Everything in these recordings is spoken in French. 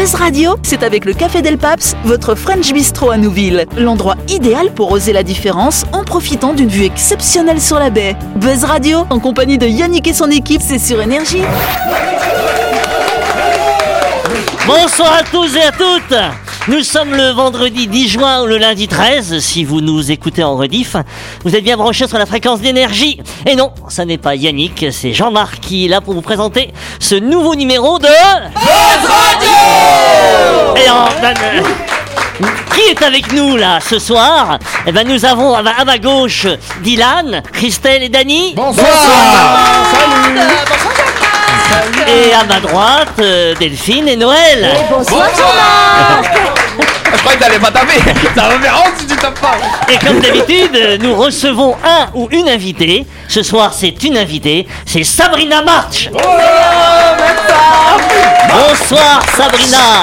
Buzz Radio, c'est avec le Café Del Paps, votre French Bistro à Nouville. L'endroit idéal pour oser la différence en profitant d'une vue exceptionnelle sur la baie. Buzz Radio, en compagnie de Yannick et son équipe, c'est sur Énergie. Bonsoir à tous et à toutes Nous sommes le vendredi 10 juin ou le lundi 13, si vous nous écoutez en rediff. Vous êtes bien branchés sur la fréquence d'énergie. Et non, ça n'est pas Yannick, c'est Jean-Marc qui est là pour vous présenter ce nouveau numéro de... Et en... ben, euh, Qui est avec nous là ce soir? Eh ben nous avons à ma, à ma gauche Dylan, Christelle et Dany. Et à ma droite, euh, Delphine et Noël. Je croyais que t'allais pas taper. Ça va faire honte si tu tapes pas. Et comme d'habitude, nous recevons un ou une invitée. Ce soir, c'est une invitée, c'est Sabrina March. Bonsoir Sabrina.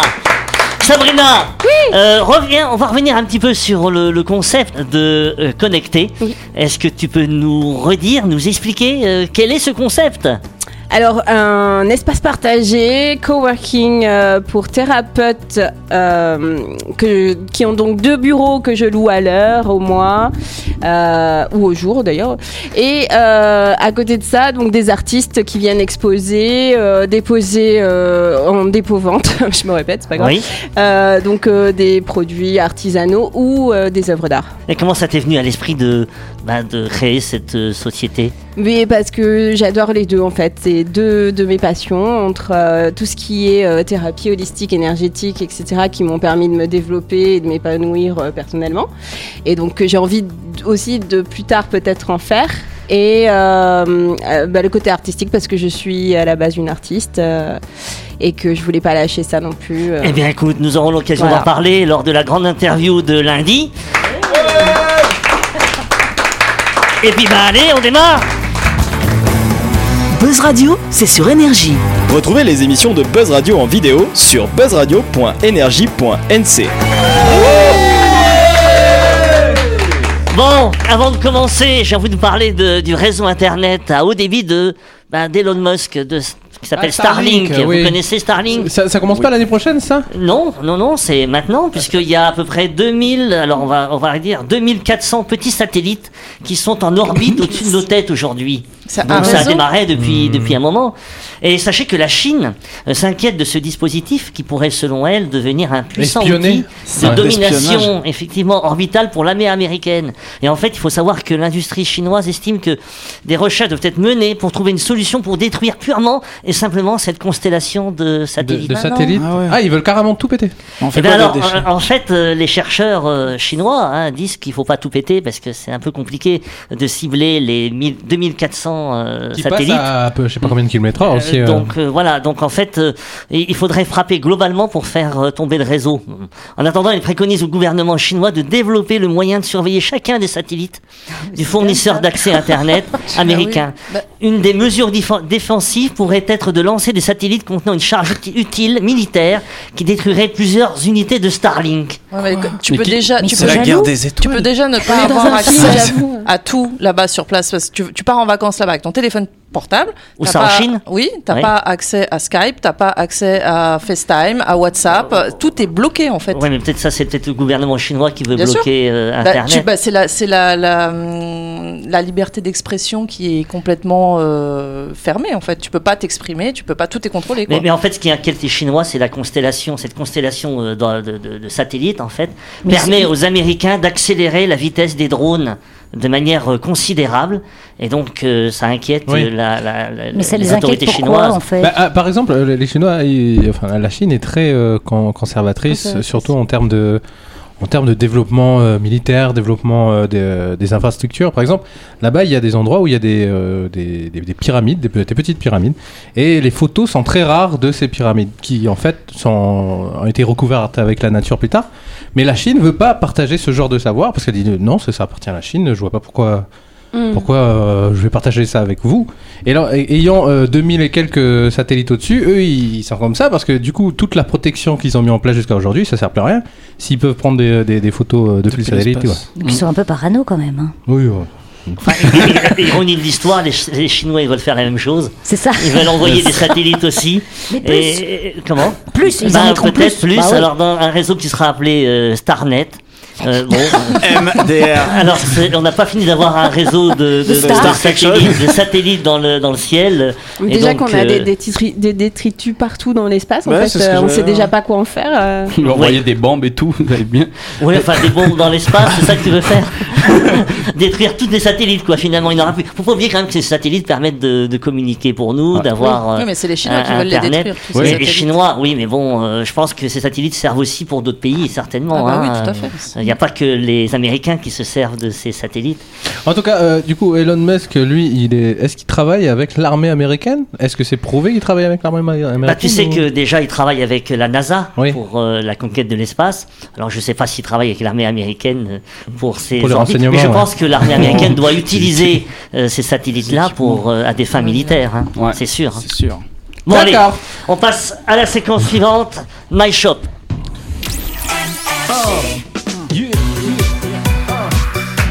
Sabrina, euh, reviens, on va revenir un petit peu sur le, le concept de euh, connecter. Est-ce que tu peux nous redire, nous expliquer euh, quel est ce concept? Alors, un espace partagé, coworking euh, pour thérapeutes euh, que, qui ont donc deux bureaux que je loue à l'heure, au mois, euh, ou au jour d'ailleurs. Et à côté de ça, donc des artistes qui viennent exposer, déposer en dépôt-vente, je me répète, c'est pas grave. Oui. Donc des produits artisanaux ou des œuvres d'art. Et comment ça t'est venu à l'esprit de, bah, de créer cette société? Oui, parce que j'adore les deux en fait. C'est deux de mes passions entre euh, tout ce qui est euh, thérapie holistique, énergétique, etc., qui m'ont permis de me développer et de m'épanouir euh, personnellement. Et donc j'ai envie d- aussi de plus tard peut-être en faire. Et bah, le côté artistique parce que je suis à la base une artiste euh, et que je voulais pas lâcher ça non plus. Eh bien écoute, nous aurons l'occasion Voilà. d'en parler lors de la grande interview de lundi. Et puis bah allez, on démarre Buzz Radio, c'est sur Énergie. Retrouvez les émissions de Buzz Radio en vidéo sur buzzradio.energie.nc. Bon, avant de commencer, j'ai envie de vous parler de- du réseau internet à haut débit de ben, d'Elon Musk, de, qui s'appelle Ah, Starlink. Starlink, oui. Vous connaissez Starlink? Ça, ça commence pas l'année prochaine, ça? Non, non, non, c'est maintenant, puisqu'il y a à peu près 2000, alors on va, on va dire 2400 petits satellites qui sont en orbite au-dessus de nos têtes aujourd'hui. Ça a démarré depuis, depuis un moment. Et sachez que la Chine euh, s'inquiète de ce dispositif qui pourrait, selon elle, devenir un puissant Espionner. outil de domination, effectivement, orbitale pour l'armée américaine. Et en fait, il faut savoir que l'industrie chinoise estime que des recherches doivent être menées pour trouver une solution pour détruire purement et simplement cette constellation de satellites. de satellites Ah ouais. Ah, ils veulent carrément tout péter. On Eh ben alors, en, en fait, euh, les chercheurs euh, chinois hein, disent qu'il faut pas tout péter parce que c'est un peu compliqué de cibler les 1000 2400 euh, Qui à, peu- je sais pas combien de kilomètres heure Euh, aussi. euh. donc euh, voilà, donc en fait, euh, il faudrait frapper globalement pour faire euh, tomber le réseau. En attendant, il préconise au gouvernement chinois de développer le moyen de surveiller chacun des satellites du fournisseur d'accès Internet américain. Bah- Une des mesures défen- défensives pourrait être de lancer des satellites contenant une charge uti- utile militaire qui détruirait plusieurs unités de Starlink. Ouais, mais tu Mais peux qui- déjà, tu peux, la guerre des tu peux déjà ne pas avoir accès à tout là-bas sur place parce que tu, tu pars en vacances là-bas avec ton téléphone portable. T'as ça, en Chine Oui, t'as Ouais. pas accès à Skype, t'as pas accès à FaceTime, à WhatsApp. Tout est bloqué en fait. Ouais, mais peut-être ça, c'est peut-être le gouvernement chinois qui veut Bien bloquer euh, Bah, Internet. tu- bah, c'est la, c'est la, la, hum, la liberté d'expression qui est complètement euh, fermée en fait. Tu peux pas t'exprimer, tu peux pas tout est contrôlé. Quoi. Mais, mais en fait, ce qui inquiète les Chinois, c'est la constellation. Cette constellation euh, de, de- de- de satellites, en fait, Mais permet aux Américains d'accélérer la vitesse des drones de manière euh, considérable. Et donc, euh, ça inquiète Oui. la, la- la- Mais ça les les inquiète autorités pourquoi chinoises. en fait Bah, ah, par exemple, euh, les Chinois, ils- enfin, la Chine est très euh, con- conservatrice, Conservatrice. surtout en termes de, en termes de développement euh, militaire, développement euh, des, euh, des infrastructures. Par exemple, là-bas, il y a des endroits où il y a des, des, des- des pyramides, des, pe- des petites pyramides, et les photos sont très rares de ces pyramides, qui en fait ont été recouvertes avec la nature plus tard. Mais la Chine veut pas partager ce genre de savoir parce qu'elle dit non, ça, appartient à la Chine. Je vois pas pourquoi. Mm. Pourquoi euh, je vais partager ça avec vous Et alors, ay- ayant euh, 2000 et quelques satellites au-dessus, eux, ils sont comme ça parce que du coup, toute la protection qu'ils ont mis en place jusqu'à aujourd'hui, ça sert plus à rien. S'ils peuvent prendre des, des- des photos euh, depuis le satellite, tu vois. Ils sont un peu parano quand même. hein. Oui, ouais. Enfin, ironie de l'histoire, les, Ch- les Chinois ils veulent faire la même chose. C'est ça. Ils veulent envoyer des satellites aussi. Mais plus. Et, et- comment Plus, ils Ben, en Peut-être plus. plus. Bah ouais. Alors dans un réseau qui sera appelé euh, Starnet. Euh, bon, MDR. alors on n'a pas fini d'avoir un réseau de, de- de- Star. de satellites, de satellites dans le dans le ciel. Mais Et déjà qu'on a euh, des, détritri- des détritus partout dans l'espace, en Ouais, fait, euh, on j'allais sait déjà pas quoi en faire. euh. Lui envoyer des bombes et tout, vous allez bien. Oui, enfin des bombes dans l'espace, c'est ça que tu veux faire Détruire tous les satellites, quoi. Finalement, il n'aura plus. Faut pas oublier quand même que ces satellites permettent de, de communiquer pour nous, Ouais. d'avoir. euh, Oui, mais c'est les Chinois qui veulent les Internet. détruire. tous ces Oui, les satellites. Chinois, oui, mais bon, euh, je pense que ces satellites servent aussi pour d'autres pays, certainement. Ah bah hein. oui, tout à fait. Il n'y a pas que les Américains qui se servent de ces satellites. En tout cas, euh, du coup, Elon Musk, lui, il est. Est-ce qu'il travaille avec l'armée américaine? Est-ce que c'est prouvé qu'il travaille avec l'armée ama- américaine Bah, tu sais ou- que déjà, il travaille avec la NASA Oui. pour euh, la conquête de l'espace. Alors, je sais pas s'il travaille avec l'armée américaine euh, pour ses Pour orbites, mais je ouais. pense que l'armée américaine doit utiliser euh, ces satellites-là pour euh, à des fins militaires. hein. Ouais. C'est sûr. hein. C'est sûr. Bon, allez, D'accord. on passe à la séquence suivante. My Shop.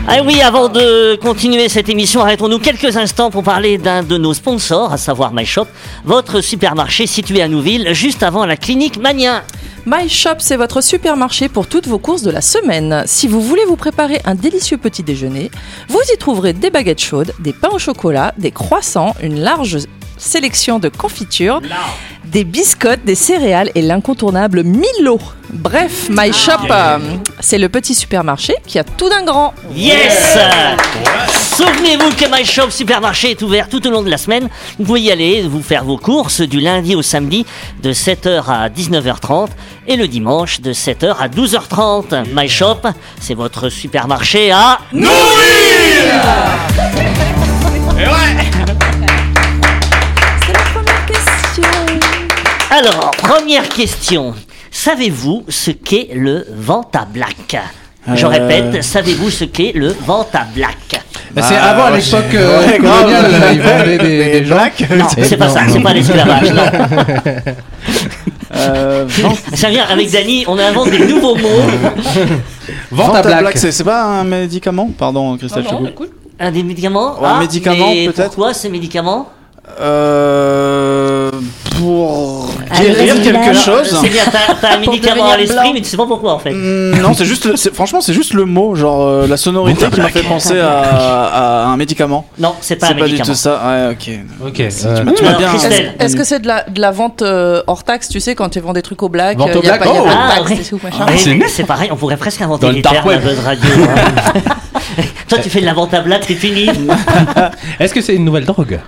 Ah oui, avant de continuer cette émission, arrêtons-nous quelques instants pour parler d'un de nos sponsors, à savoir My Shop, votre supermarché situé à Nouville, juste avant la clinique Mania. My Shop, c'est votre supermarché pour toutes vos courses de la semaine. Si vous voulez vous préparer un délicieux petit déjeuner, vous y trouverez des baguettes chaudes, des pains au chocolat, des croissants, une large sélection de confitures, des biscottes, des céréales et l'incontournable Milo. Bref, My Shop, euh, c'est le petit supermarché qui a tout d'un grand. Yes Souvenez-vous que My Shop Supermarché est ouvert tout au long de la semaine. Vous pouvez y aller, vous faire vos courses du lundi au samedi de 7h à 19h30 et le dimanche de 7h à 12h30. My Shop, c'est votre supermarché à... C'est Alors, première question. Savez-vous ce qu'est le Venta-Black Je Euh. répète, savez-vous ce qu'est le Venta-Black Bah, c'est avant à ouais, l'époque c'est- euh, coloniale, là, ils vendaient des, des gens. Non, c'est pas ça, c'est pas l'esclavage, non. Euh, Ça vient avec Dany, on invente des nouveaux mots. Vente à Venta black. c'est c'est pas un médicament Pardon, Christelle, je te coupe. Un des médicaments Ouais, un médicament, mais peut-être Pourquoi ces médicaments Euh, pour Guérir vas-y, quelque chose. C'est bien, t'as un médicament à l'esprit, mais tu sais pas pourquoi en fait. Hmm, non, c'est juste, franchement, c'est juste le mot, genre euh, la sonorité qui m'a fait penser à, à un médicament. Non, c'est pas un C'est pas du médicament. tout ça. Ouais, ok. Ok. euh, Tu m'as- bien. Est-ce que c'est de la, de la vente euh, hors taxe, tu sais, quand tu vends des trucs au black Vente au black, oh. Ah, c'est pareil, on pourrait presque inventer des termes à. Buzz Radio. hein. Toi, tu fais de la vente à black, c'est fini. Est-ce que c'est une nouvelle drogue?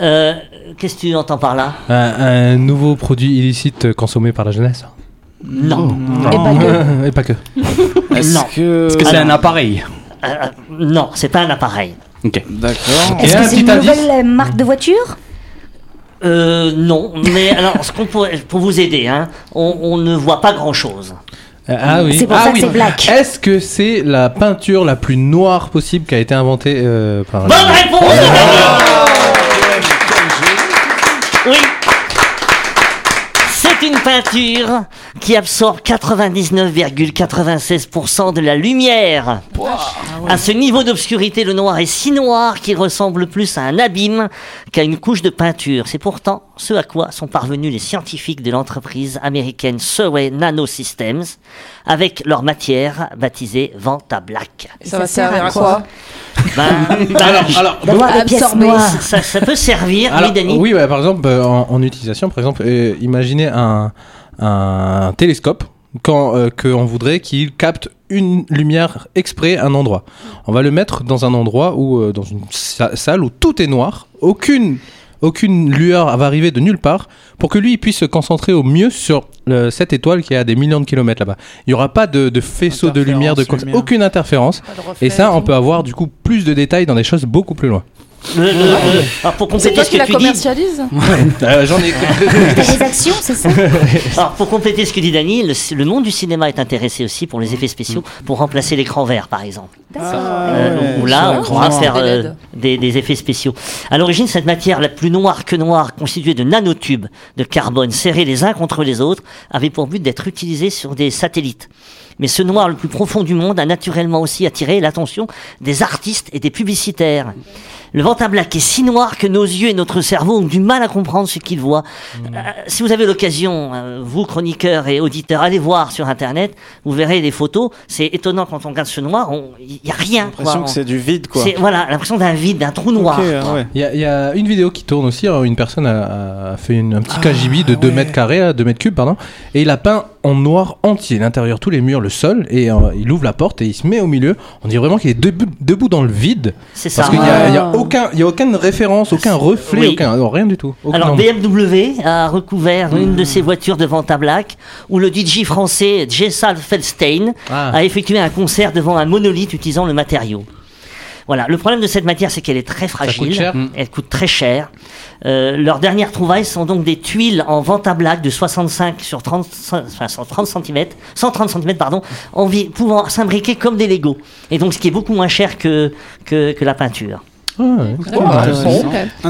Euh, Qu'est-ce que tu entends par là un, un nouveau produit illicite consommé par la jeunesse Non. Et pas que. Et pas que. Est-ce Non. que. C'est Alors- un appareil Euh, euh, non, c'est pas un appareil. Ok. D'accord. Est-ce que c'est une nouvelle euh, marque de voiture Euh, non, mais alors, ce qu'on pourrait, pour vous aider, hein, on, on ne voit pas grand-chose. Ah oui. C'est pour ah ça que oui. c'est black. Est-ce que c'est la peinture la plus noire possible qui a été inventée euh, par Bonne réponse de peinture qui absorbe 99,96% de la lumière. À ce niveau d'obscurité, le noir est si noir qu'il ressemble plus à un abîme qu'à une couche de peinture. C'est pourtant ce à quoi sont parvenus les scientifiques de l'entreprise américaine Survey Nanosystems avec leur matière baptisée Vanta Black. Ça, va servir à quoi Ben, ben, Alors, alors, D'avoir des pièces absorber. noires. ça, ça peut servir, Alors, oui, Dany oui, par exemple, euh, en, en utilisation, par exemple, euh, imaginez un, un télescope quand euh, qu'on voudrait qu'il capte une lumière exprès à un endroit. On va le mettre dans un endroit où, euh, dans une sa- salle où tout est noir, aucune aucune lueur va arriver de nulle part pour que lui il puisse se concentrer au mieux sur euh, cette étoile qui est à des millions de kilomètres là-bas. Il n'y aura pas de, de faisceau de lumière, de lumière. aucune interférence. Et ça, on peut avoir du coup plus de détails dans des choses beaucoup plus loin. Le- le- le- alors pour C'est compléter ce que la tu dis, commercialise Euh, J'en ai. T'as des actions, c'est ça alors pour compléter ce que dit Dany, le, monde du cinéma est intéressé aussi pour les effets spéciaux, pour remplacer l'écran vert par exemple. Euh, où là, on pourra faire Des euh, des, des effets spéciaux. À l'origine, cette matière la plus noire que noire, constituée de nanotubes de carbone serrés les uns contre les autres, avait pour but d'être utilisée sur des satellites. Mais ce noir le plus profond du monde a naturellement aussi attiré l'attention des artistes et des publicitaires. Le Vent à Black est si noir que nos yeux et notre cerveau ont du mal à comprendre ce qu'ils voient. Euh, si vous avez l'occasion, euh, vous chroniqueurs et auditeurs, allez voir sur Internet, vous verrez des photos. C'est étonnant quand on regarde ce noir, il n'y a rien. J'ai l'impression que c'est du vide, quoi. C'est voilà l'impression d'un vide, d'un trou noir. Ah ouais. Il y, a- il y a une vidéo qui tourne aussi. Une personne a, a fait une- un petit KGB de 2 ouais. mètres carrés, euh, 2 mètres cubes, pardon, et il a peint en noir entier l'intérieur, tous les murs, le sol, et euh, il ouvre la porte et il se met au milieu. On dirait vraiment qu'il est debout, debout dans le vide, C'est ça. parce qu'il n'y a, il y a Ah. aucun, il y a aucune référence, aucun reflet, Oui. aucun, non, rien du tout. Aucun Alors. BMW a recouvert une de ses voitures de vente à black où le DJ français Jessal Feldstein Ah. a effectué un concert devant un monolithe utilisant le matériau. Voilà, le problème de cette matière, c'est qu'elle est très fragile. coûte cher. Elle coûte très cher. Euh, leurs dernières trouvailles sont donc des tuiles en vente à black de 65 sur 30, enfin, sur 30 cm, 130 cm, pardon, pouvant s'imbriquer comme des Legos. Et donc, ce qui est beaucoup moins cher que, que, que la peinture. Ah, ouais. Intéressant.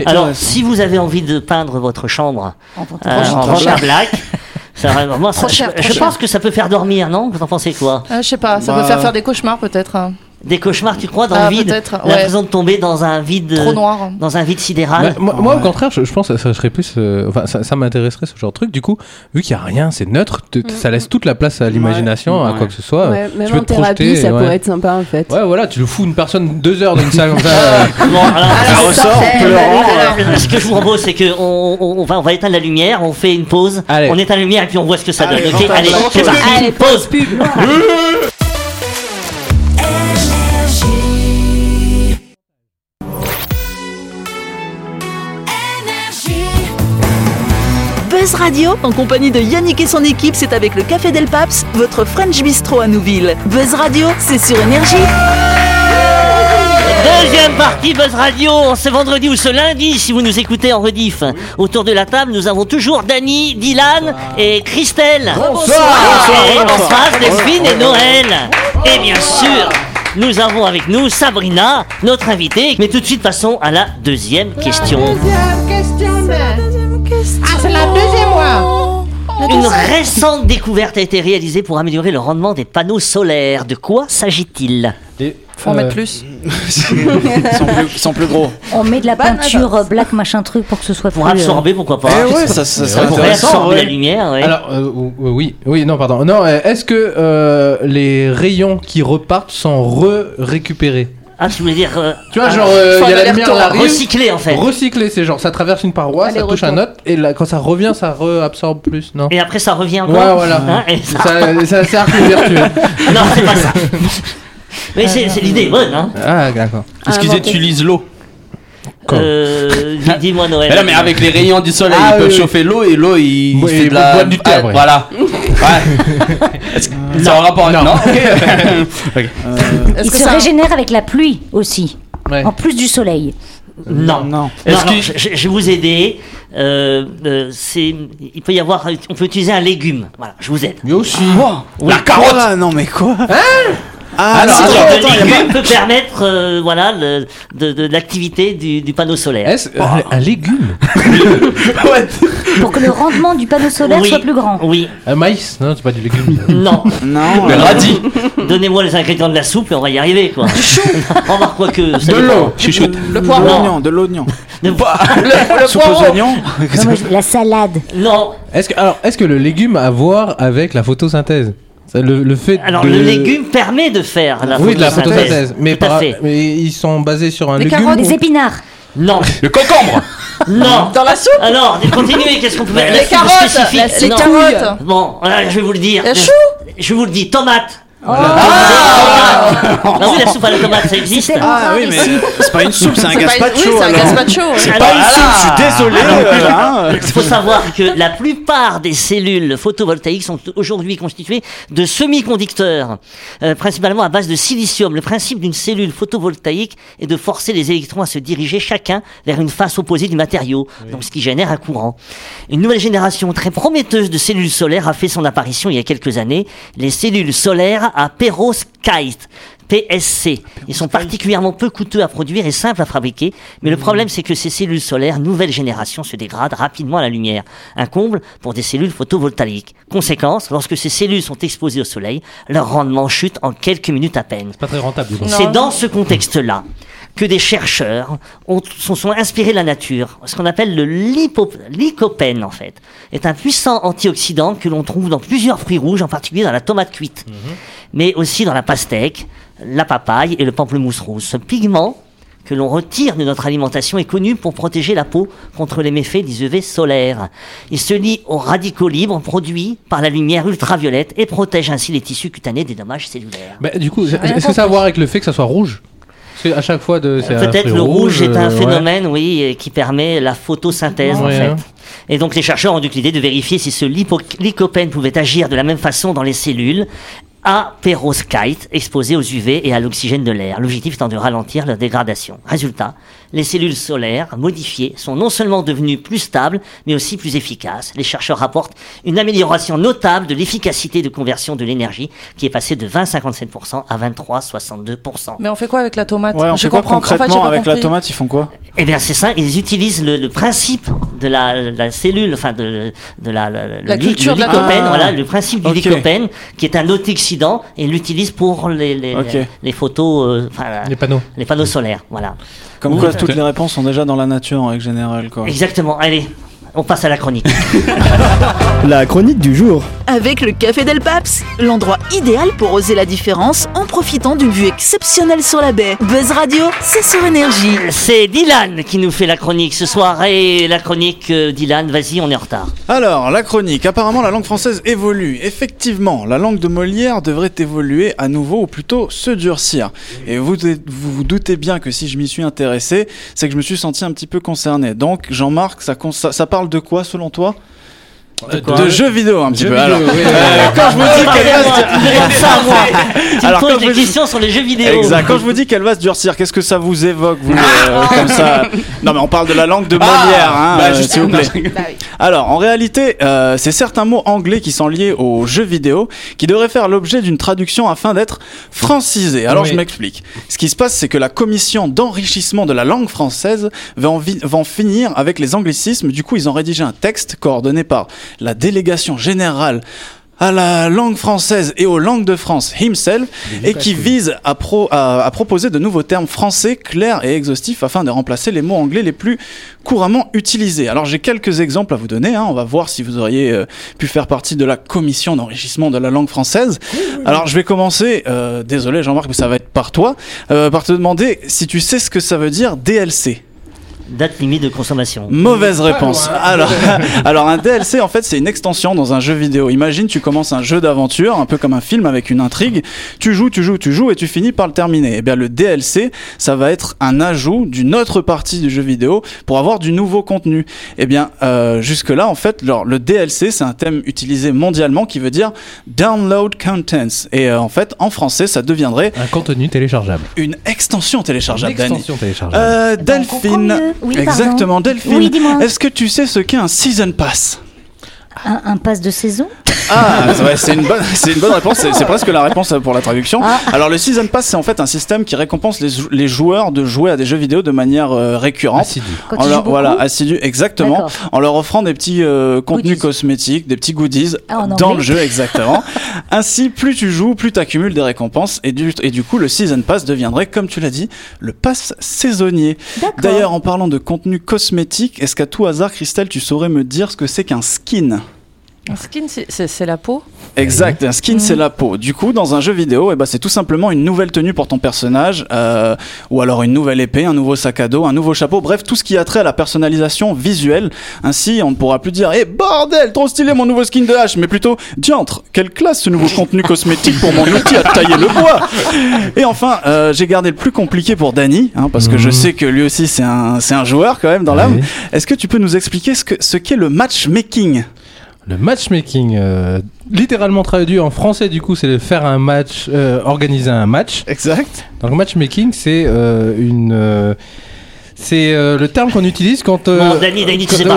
Alors, si vous avez envie de peindre votre chambre En vente- euh, à black, ça, moi, ça- cher, je, trop je cher. pense que ça peut faire dormir, non? Vous en pensez quoi? Ah, Je sais pas, ça Bah, peut faire faire des cauchemars peut-être. Des cauchemars, tu crois, dans Ah, le vide peut-être, ouais. L'impression de tomber dans un vide, Trop noir. dans un vide sidéral. Bah, moi, moi, au contraire, je, je pense que ça serait plus. euh, enfin, ça, ça m'intéresserait ce genre de truc. Du coup, vu qu'il n'y a rien, c'est neutre, te- ça laisse toute la place à l'imagination, à quoi que ce soit. Ouais, même tu peux en te thérapie, projeter, ça ouais. pourrait être sympa en fait. Ouais, voilà, tu le fous une personne deux heures dans une salle comme ça. euh, Bon, alors, Elle ressort pleurant. ce que je vous propose, c'est qu'on on, on va, on va éteindre la lumière, on fait une pause, Allez. on éteint la lumière et puis on voit ce que ça donne. Allez, c'est pause. parti. Allez, pause. Buzz Radio, en compagnie de Yannick et son équipe, c'est avec le Café Del Paps, votre French Bistro à Nouville. Buzz Radio, c'est sur Énergie. Deuxième partie Buzz Radio, ce vendredi ou ce lundi, si vous nous écoutez en rediff. Autour de la table, nous avons toujours Dany, Dylan et Christelle. Bonsoir. Et en face, Delphine et Noël. Et bien sûr, nous avons avec nous Sabrina, notre invitée. Mais tout de suite, passons à la deuxième question. Une récente découverte a été réalisée pour améliorer le rendement des panneaux solaires. De quoi s'agit-il Faut en euh, mettre plus. Ils sont plus, ils sont plus gros. On met de la peinture euh, black machin truc pour que ce soit Pour plus, euh, absorber, pourquoi pas Eh ouais, ça, ça serait Pour intéressant. absorber la ouais. lumière, ouais. Alors, euh, ou- ou- oui, oui, non, pardon. Non, euh, est-ce que euh, les rayons qui repartent sont re-récupérés? Ah, tu voulais dire euh, Tu vois, genre, euh, il y a la lumière, aller-retour. elle arrive. recycler en fait. Recycler, c'est genre, ça traverse une paroi, ça touche un autre, et là, quand ça revient, ça re-absorbe plus, non Et après ça revient encore. Ouais, voilà. Hein, et ça- Ça, c'est un cercle vertueux. Non, c'est pas ça. Mais c'est c'est l'idée bonne, hein. Ah, d'accord. Est-ce qu'ils Inventer. utilisent l'eau Quoi Euh, dis- Dis-moi Noël. Mais non, mais avec les rayons du soleil, Ah, ils peuvent oui, oui. chauffer l'eau et l'eau, il, il Oui, fait il de la. boit du thé Ah, après. Voilà. Ouais. Que en rapport avec. Non. Non, ok. Est-ce Il que se ça régénère avec la pluie aussi, Ouais. en plus du soleil. Non. Non. Non, non, qu'il- je, je- vous aider. Euh, euh, c'est, il peut y avoir, on peut utiliser un légume. Voilà, je vous aide. Mais aussi. La carotte Non, mais quoi? Ah, Alors, non, attends, attends, le attends, y a légume peut permettre, euh, voilà, le- de, de l'activité du, du panneau solaire. Est-ce euh, un légume. Pour que le rendement du panneau solaire Oui. soit plus grand. Oui. Un maïs Non, c'est pas du légume. Non. Non. Le euh, radis. Donnez-moi les ingrédients de la soupe et on va y arriver, quoi. Du chou. Remarque quoi que. De l'eau. Chuchoute. Le l'oignon, de l'oignon. De- Le Soupe aux poireau. oignons Non, moi, je- la salade. Non. Est-ce que, alors, est-ce que le légume a à voir avec la photosynthèse? Le, le fait Alors de... le légume permet de faire la Oui, de la photosynthèse. Mais, par- ils sont basés sur un Des légume carottes, ou- Des épinards. Non. Le concombre. Non. Dans la soupe Alors, continuez, qu'est-ce qu'on peut mettre Les carottes. Les carottes Bon, voilà, je vais vous le dire. Le chou Je vous le dis, tomate. Oh. Ah oui, la soupe à la tomate, ça existe. C'était Ah oui, mais c'est pas une soupe, c'est un gazpacho. Oui, c'est un gazpacho. C'est pas une soupe, je suis désolé. euh, hein. Il faut savoir que la plupart des cellules photovoltaïques sont aujourd'hui constituées de semi-conducteurs, euh, principalement à base de silicium. Le principe d'une cellule photovoltaïque est de forcer les électrons à se diriger chacun vers une face opposée du matériau, donc ce qui génère un courant. Une nouvelle génération très prometteuse de cellules solaires a fait son apparition il y a quelques années, les cellules solaires à perovskite. PSC. Ils sont particulièrement peu coûteux à produire et simples à fabriquer, mais le problème c'est que ces cellules solaires, nouvelle génération, se dégradent rapidement à la lumière. Un comble pour des cellules photovoltaïques. Conséquence, lorsque ces cellules sont exposées au soleil, leur rendement chute en quelques minutes à peine. Pas très rentable. C'est dans ce contexte-là que des chercheurs ont, se sont inspirés de la nature. Ce qu'on appelle le lipo- lycopène, en fait, est un puissant antioxydant que l'on trouve dans plusieurs fruits rouges, en particulier dans la tomate cuite, mais aussi dans la pastèque, la papaye et le pamplemousse rose. Ce pigment que l'on retire de notre alimentation est connu pour protéger la peau contre les méfaits des UV solaires. Il se lie aux radicaux libres produits par la lumière ultraviolette et protège ainsi les tissus cutanés des dommages cellulaires. Bah, du coup, est-ce que ça a à voir avec le fait que ça soit rouge? À chaque fois, de, Peut-être le rouge est un euh, ouais. phénomène, oui, euh, qui permet la photosynthèse en fait. hein. Et donc les chercheurs ont eu l'idée de vérifier si ce lycopène pouvait agir de la même façon dans les cellules à perovskite exposées aux UV et à l'oxygène de l'air. L'objectif étant de ralentir leur dégradation. Résultat, les cellules solaires modifiées sont non seulement devenues plus stables, mais aussi plus efficaces. Les chercheurs rapportent une amélioration notable de l'efficacité de conversion de l'énergie qui est passée de 20,57% à 23,62%. Mais on fait quoi avec la tomate Ouais, on Je fait quoi comprends. En fait, j'ai concrètement pas avec la tomate Ils font quoi? Eh bien, c'est ça. Ils utilisent le, le principe de la, la cellule, enfin de, de la, la, le La culture le de la lycopène, tomate. voilà, le principe du lycopène, qui est un antioxydant, et ils l'utilisent pour les, les, Ok. les, les photos, euh, Les panneaux. les panneaux solaires, voilà. Comme Oui. quoi, toutes les réponses sont déjà dans la nature en règle générale. Quoi. Exactement. Allez, on passe à la chronique. La chronique du jour. Avec le Café Del Paps, l'endroit idéal pour oser la différence en profitant d'une vue exceptionnelle sur la baie. Buzz Radio, c'est sur énergie. C'est Dylan qui nous fait la chronique ce soir. Et la chronique, euh, Dylan, vas-y, on est en retard. Alors, la chronique. Apparemment, la langue française évolue. Effectivement, la langue de Molière devrait évoluer à nouveau, ou plutôt se durcir. Et vous vous, vous doutez bien que si je m'y suis intéressé, c'est que je me suis senti un petit peu concerné. Donc, Jean-Marc, ça, ça, ça de quoi selon toi? De jeux vidéo un petit Jeux peu. vidéo, Alors, oui, euh, quand je vous dis. Tu me Alors, quand des questions sur les jeux vidéo. Exact. Quand je vous dis qu'elle va se durcir, qu'est-ce que ça vous évoque, vous, euh, comme ça Non, mais on parle de la langue de Molière, hein, bah, euh, s'il vous plaît. Bah oui. Alors, en réalité, c'est certains mots anglais qui sont liés aux jeux vidéo qui devraient faire l'objet d'une traduction afin d'être francisés. Alors, Oui. je m'explique. Ce qui se passe, c'est que la commission d'enrichissement de la langue française va en, vi- va en finir avec les anglicismes. Du coup, ils ont rédigé un texte coordonné par la délégation générale à la langue française et aux langues de France himself et qui vise à, pro- à- à proposer de nouveaux termes français clairs et exhaustifs afin de remplacer les mots anglais les plus couramment utilisés. Alors j'ai quelques exemples à vous donner, hein. on va voir si vous auriez euh, pu faire partie de la commission d'enrichissement de la langue française. Alors je vais commencer, euh, désolé Jean-Marc mais ça va être par toi, euh, par te demander si tu sais ce que ça veut dire DLC. Date limite de consommation. Mauvaise réponse. Alors, alors un DLC en fait c'est une extension dans un jeu vidéo. Imagine tu commences un jeu d'aventure, un peu comme un film avec une intrigue. Tu joues, tu joues, tu joues et tu finis par le terminer. Et bien le DLC, ça va être un ajout d'une autre partie du jeu vidéo pour avoir du nouveau contenu. Et bien euh, jusque là en fait, alors, le DLC c'est un thème utilisé mondialement qui veut dire download contents. Et euh, en fait en français ça deviendrait Un contenu téléchargeable. une extension téléchargeable. Une extension téléchargeable. Euh, Eh Delphine. Pardon. Exactement, Delphine. Oui. Est-ce que tu sais ce qu'est un season pass? Un, un pass de saison? Ah, c'est une bonne, c'est une bonne réponse. C'est, presque la réponse pour la traduction. Ah. Alors le season pass, c'est en fait un système qui récompense les, jou- les joueurs de jouer à des jeux vidéo de manière euh, récurrente. Assidu. Quand En tu leur- joues beaucoup voilà, assidu, exactement. En leur offrant des petits euh, contenus Goodies. cosmétiques, des petits goodies Ah, en dans anglais. le jeu, exactement. Ainsi, plus tu joues, plus tu accumules des récompenses. Et du, et du coup, le season pass deviendrait, comme tu l'as dit, le pass saisonnier. D'accord. D'ailleurs, en parlant de contenu cosmétique, est-ce qu'à tout hasard, Christelle, tu saurais me dire ce que c'est qu'un skin? Un skin, c'est- la peau Exact, un skin c'est la peau. Du coup, dans un jeu vidéo, eh ben, c'est tout simplement une nouvelle tenue pour ton personnage, euh, ou alors une nouvelle épée, un nouveau sac à dos, un nouveau chapeau, bref, tout ce qui a trait à la personnalisation visuelle. Ainsi, on ne pourra plus dire Eh bordel, trop stylé mon nouveau skin de hache, mais plutôt Diantre, quelle classe ce nouveau contenu cosmétique pour mon outil à tailler le bois Et enfin, euh, j'ai gardé le plus compliqué pour Danny, hein, parce que je Mhm. sais que lui aussi c'est un, c'est un joueur quand même dans l'âme. Oui. Est-ce que tu peux nous expliquer ce que- ce qu'est le matchmaking? Le matchmaking, euh, littéralement traduit en français, du coup, c'est de faire un match, euh, organiser un match. Exact. Donc, matchmaking, c'est euh, une. Euh, c'est euh, le terme qu'on utilise quand. euh, Bon, Dany, Dany, tu sais pas.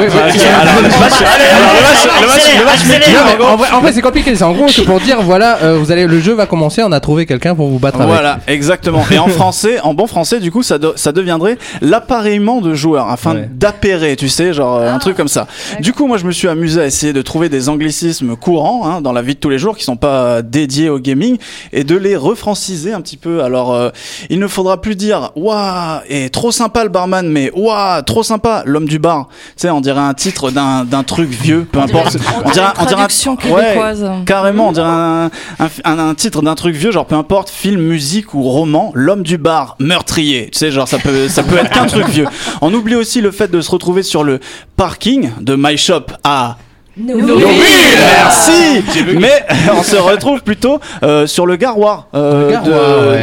En vrai, en vrai, c'est compliqué. C'est en gros, c'est pour dire voilà, euh, vous allez, le jeu va commencer, on a trouvé quelqu'un pour vous battre avec. Voilà, exactement. Et en français, en bon français, du coup, ça, de- ça deviendrait l'appareillement de joueurs afin Ouais. d'appairer, tu sais, genre euh, un truc comme ça. Du coup, moi, je me suis amusé à essayer de trouver des anglicismes courants hein, dans la vie de tous les jours qui sont pas euh, dédiés au gaming et de les refranciser un petit peu. Alors, euh, il ne faudra plus dire waouh et trop sympa le barman, mais waouh trop sympa l'homme du bar. Tu sais, on dirait un titre d'un d'un truc vieux, peu importe. On dirait une traduction ouais, québécoise. Carrément, on dirait un, un, un- un titre d'un truc vieux, genre peu importe, film, musique ou roman, l'homme du bar, meurtrier. Tu sais, genre ça peut, ça peut être qu'un truc vieux. On oublie aussi le fait de se retrouver sur le parking de My Shop à Merci Mais on se retrouve plutôt euh, sur le garroir. euh,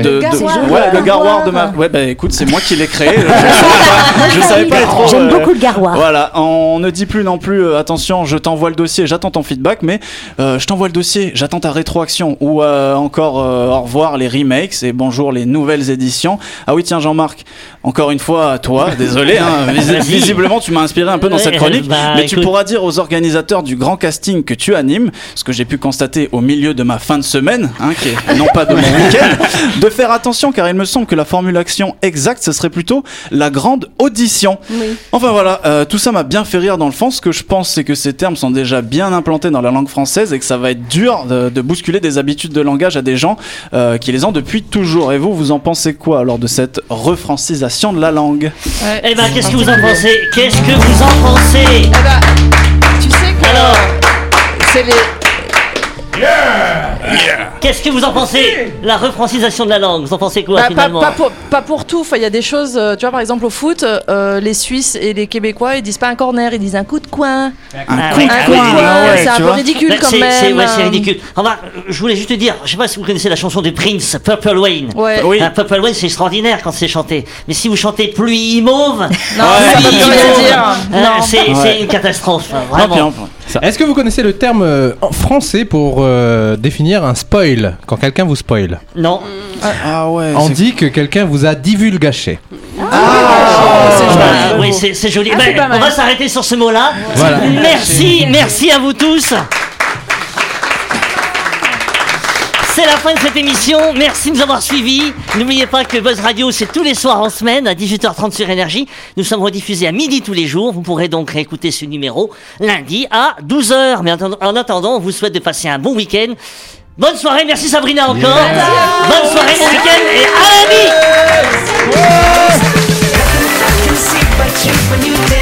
Le garroir, de, ouais, le ma. Ouais, bah écoute, c'est moi qui l'ai créé. Je, savais pas, trop. J'aime euh, beaucoup le garroir. voilà, on ne dit plus non plus euh, attention, je t'envoie le dossier, j'attends ton feedback, mais euh, je t'envoie le dossier, j'attends ta rétroaction ou euh, encore euh, au revoir les remakes et bonjour les nouvelles éditions. Ah oui, tiens Jean-Marc, encore une fois toi, désolé, hein, visiblement tu m'as inspiré un peu dans cette chronique, bah, mais tu pourras dire aux organisateurs du grand casting que tu animes, ce que j'ai pu constater au milieu de ma fin de semaine, hein, qui est non pas de mon week-end, de faire attention car il me semble que la formulation exacte ce serait plutôt la grande audition. Enfin voilà, euh, tout ça m'a bien fait rire dans le fond. Ce que je pense, c'est que ces termes sont déjà bien implantés dans la langue française et que ça va être dur de, de bousculer des habitudes de langage à des gens euh, qui les ont depuis toujours. Et vous, vous en pensez quoi alors de cette refrancisation de la langue? Eh ben, qu'est-ce que vous en pensez? Qu'est-ce que vous en pensez? Eh ben, Alors c'est les. Qu'est-ce que vous en pensez La refrancisation de la langue, vous en pensez quoi Bah, pas, finalement? pas pour, pas pour tout. Enfin, il y a des choses. euh, Tu vois, par exemple, au foot, euh, les Suisses et les Québécois, ils disent pas un corner, ils disent un coup de coin. De ah Un coup de coin, coin, ouais, c'est un peu ridicule Bah, quand c'est- même. c'est- ouais, ridicule. Enfin, je voulais juste te dire, je sais pas si vous connaissez la chanson de Prince, Purple Wayne. Ouais. Oui. Ah, Purple Wayne, c'est extraordinaire quand c'est chanté. Mais si vous chantez pluie mauve, Non, hein, Non. c'est une catastrophe, Non, vraiment. Est-ce que vous connaissez le terme euh, en français pour euh, définir un spoil quand quelqu'un vous spoil? Non. Ah ouais. On dit que quelqu'un vous a divulgaché. Ah, oui, c'est joli. Ah, Ben, on va s'arrêter sur ce mot-là. Voilà. Merci, merci à vous tous. C'est la fin de cette émission. Merci de nous avoir suivis. N'oubliez pas que Buzz Radio, c'est tous les soirs en semaine à 18h30 sur Énergie. Nous sommes rediffusés à midi tous les jours. Vous pourrez donc réécouter ce numéro lundi à 12h. Mais en attendant- en attendant, on vous souhaite de passer un bon week-end. Bonne soirée, merci Sabrina encore. Bonne soirée, bon week-end et à lundi.